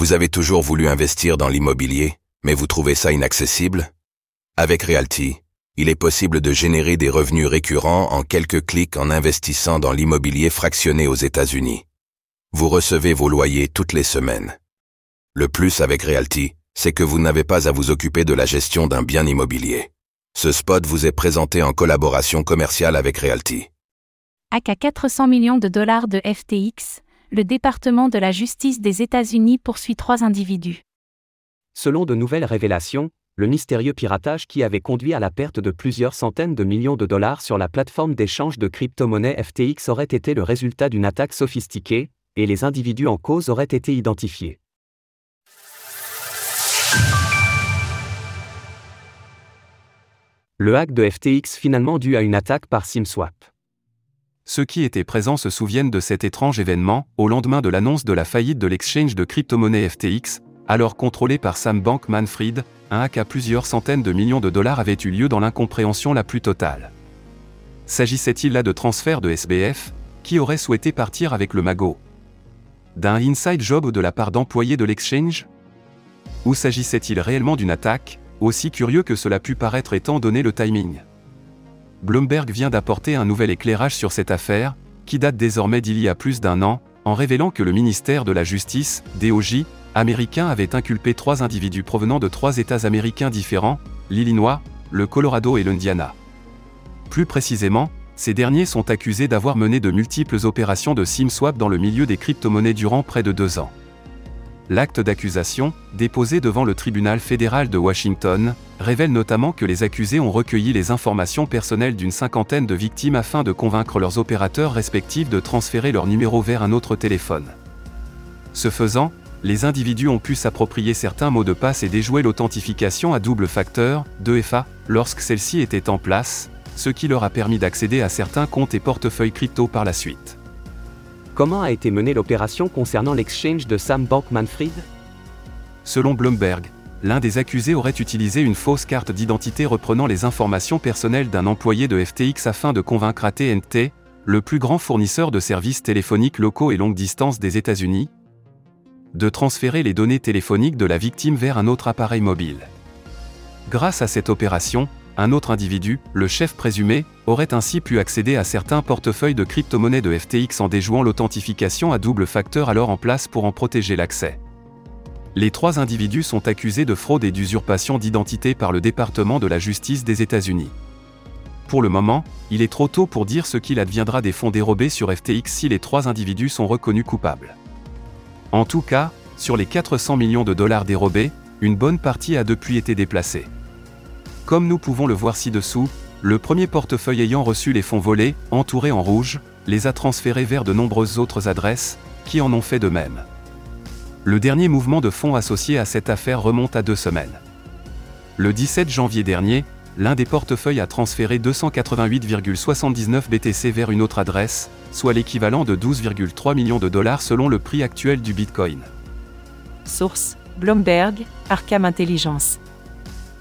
Vous avez toujours voulu investir dans l'immobilier, mais vous trouvez ça inaccessible? Avec Realty, il est possible de générer des revenus récurrents en quelques clics en investissant dans l'immobilier fractionné aux États-Unis. Vous recevez vos loyers toutes les semaines. Le plus avec Realty, c'est que vous n'avez pas à vous occuper de la gestion d'un bien immobilier. Ce spot vous est présenté en collaboration commerciale avec Realty. À 400 millions de dollars de FTX, le département de la justice des États-Unis poursuit trois individus. Selon de nouvelles révélations, le mystérieux piratage qui avait conduit à la perte de plusieurs centaines de millions de dollars sur la plateforme d'échange de crypto-monnaies FTX aurait été le résultat d'une attaque sophistiquée, et les individus en cause auraient été identifiés. Le hack de FTX finalement dû à une attaque par SimSwap. Ceux qui étaient présents se souviennent de cet étrange événement, au lendemain de l'annonce de la faillite de l'exchange de crypto-monnaie FTX, alors contrôlé par Sam Bankman-Fried, un hack à plusieurs centaines de millions de dollars avait eu lieu dans l'incompréhension la plus totale. S'agissait-il là de transfert de SBF, qui aurait souhaité partir avec le magot? D'un inside job de la part d'employés de l'exchange? Ou s'agissait-il réellement d'une attaque, aussi curieux que cela put paraître étant donné le timing? Bloomberg vient d'apporter un nouvel éclairage sur cette affaire, qui date désormais d'il y a plus d'un an, en révélant que le ministère de la Justice, DOJ, américain avait inculpé trois individus provenant de trois États américains différents, l'Illinois, le Colorado et l'Indiana. Plus précisément, ces derniers sont accusés d'avoir mené de multiples opérations de SIM swap dans le milieu des crypto-monnaies durant près de deux ans. L'acte d'accusation, déposé devant le tribunal fédéral de Washington, révèle notamment que les accusés ont recueilli les informations personnelles d'une cinquantaine de victimes afin de convaincre leurs opérateurs respectifs de transférer leur numéro vers un autre téléphone. Ce faisant, les individus ont pu s'approprier certains mots de passe et déjouer l'authentification à double facteur, 2FA, lorsque celle-ci était en place, ce qui leur a permis d'accéder à certains comptes et portefeuilles crypto par la suite. Comment a été menée l'opération concernant l'exchange de Sam Bankman-Fried? Selon Bloomberg, l'un des accusés aurait utilisé une fausse carte d'identité reprenant les informations personnelles d'un employé de FTX afin de convaincre AT&T, le plus grand fournisseur de services téléphoniques locaux et longue distance des États-Unis, de transférer les données téléphoniques de la victime vers un autre appareil mobile. Grâce à cette opération, un autre individu, le chef présumé, aurait ainsi pu accéder à certains portefeuilles de crypto-monnaies de FTX en déjouant l'authentification à double facteur alors en place pour en protéger l'accès. Les trois individus sont accusés de fraude et d'usurpation d'identité par le département de la justice des États-Unis. Pour le moment, il est trop tôt pour dire ce qu'il adviendra des fonds dérobés sur FTX si les trois individus sont reconnus coupables. En tout cas, sur les 400 millions de dollars dérobés, une bonne partie a depuis été déplacée. Comme nous pouvons le voir ci-dessous, le premier portefeuille ayant reçu les fonds volés, entouré en rouge, les a transférés vers de nombreuses autres adresses, qui en ont fait de même. Le dernier mouvement de fonds associé à cette affaire remonte à deux semaines. Le 17 janvier dernier, l'un des portefeuilles a transféré 288,79 BTC vers une autre adresse, soit l'équivalent de 12,3 millions de dollars selon le prix actuel du Bitcoin. Source Bloomberg, Arkham Intelligence.